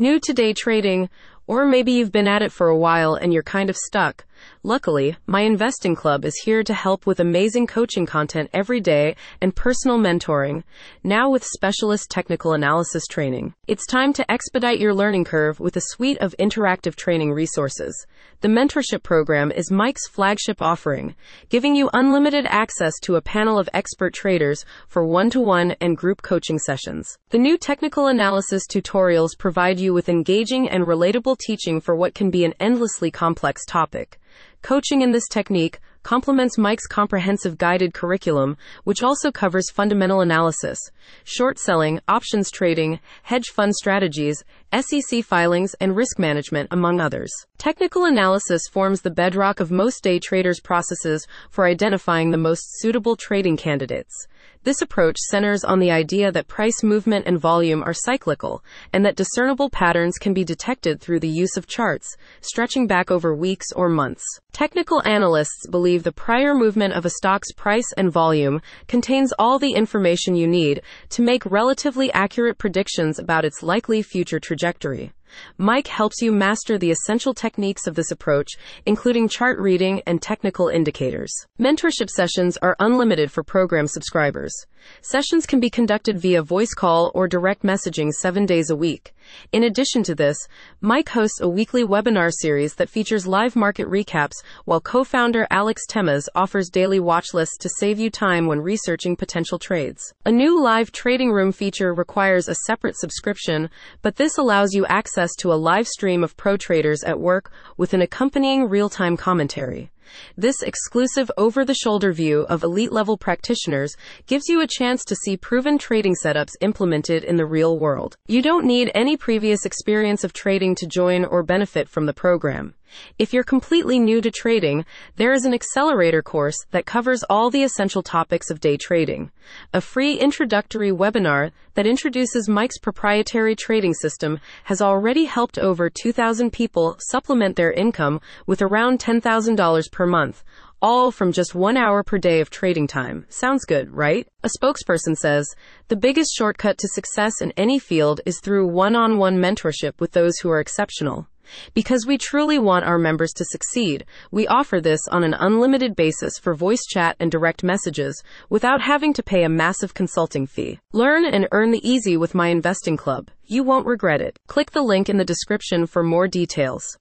New to day trading, or maybe you've been at it for a while and you're kind of stuck. Luckily, my investing club is here to help with amazing coaching content every day and personal mentoring, now with specialist technical analysis training. It's time to expedite your learning curve with a suite of interactive training resources. The mentorship program is Mike's flagship offering, giving you unlimited access to a panel of expert traders for one to one and group coaching sessions. The new technical analysis tutorials provide you with engaging and relatable teaching for what can be an endlessly complex topic. Coaching in this technique complements Mike's comprehensive guided curriculum, which also covers fundamental analysis, short selling, options trading, hedge fund strategies, SEC filings, and risk management, among others. Technical analysis forms the bedrock of most day traders' processes for identifying the most suitable trading candidates. This approach centers on the idea that price movement and volume are cyclical, and that discernible patterns can be detected through the use of charts, stretching back over weeks or months. Technical analysts believe the prior movement of a stock's price and volume contains all the information you need to make relatively accurate predictions about its likely future trajectory. Mike helps you master the essential techniques of this approach, including chart reading and technical indicators. Mentorship sessions are unlimited for program subscribers. Sessions can be conducted via voice call or direct messaging seven days a week. In addition to this, Mike hosts a weekly webinar series that features live market recaps, while co-founder Alex Temes offers daily watch lists to save you time when researching potential trades. A new live trading room feature requires a separate subscription, but this allows you access to a live stream of pro traders at work with an accompanying real-time commentary. This exclusive over the shoulder view of elite level practitioners gives you a chance to see proven trading setups implemented in the real world. You don't need any previous experience of trading to join or benefit from the program. If you're completely new to trading, there is an accelerator course that covers all the essential topics of day trading. A free introductory webinar that introduces Mike's proprietary trading system has already helped over 2,000 people supplement their income with around $10,000 per month, all from just one hour per day of trading time. Sounds good, right? A spokesperson says the biggest shortcut to success in any field is through one on one mentorship with those who are exceptional. Because we truly want our members to succeed, we offer this on an unlimited basis for voice chat and direct messages without having to pay a massive consulting fee. Learn and earn the easy with my investing club. You won't regret it. Click the link in the description for more details.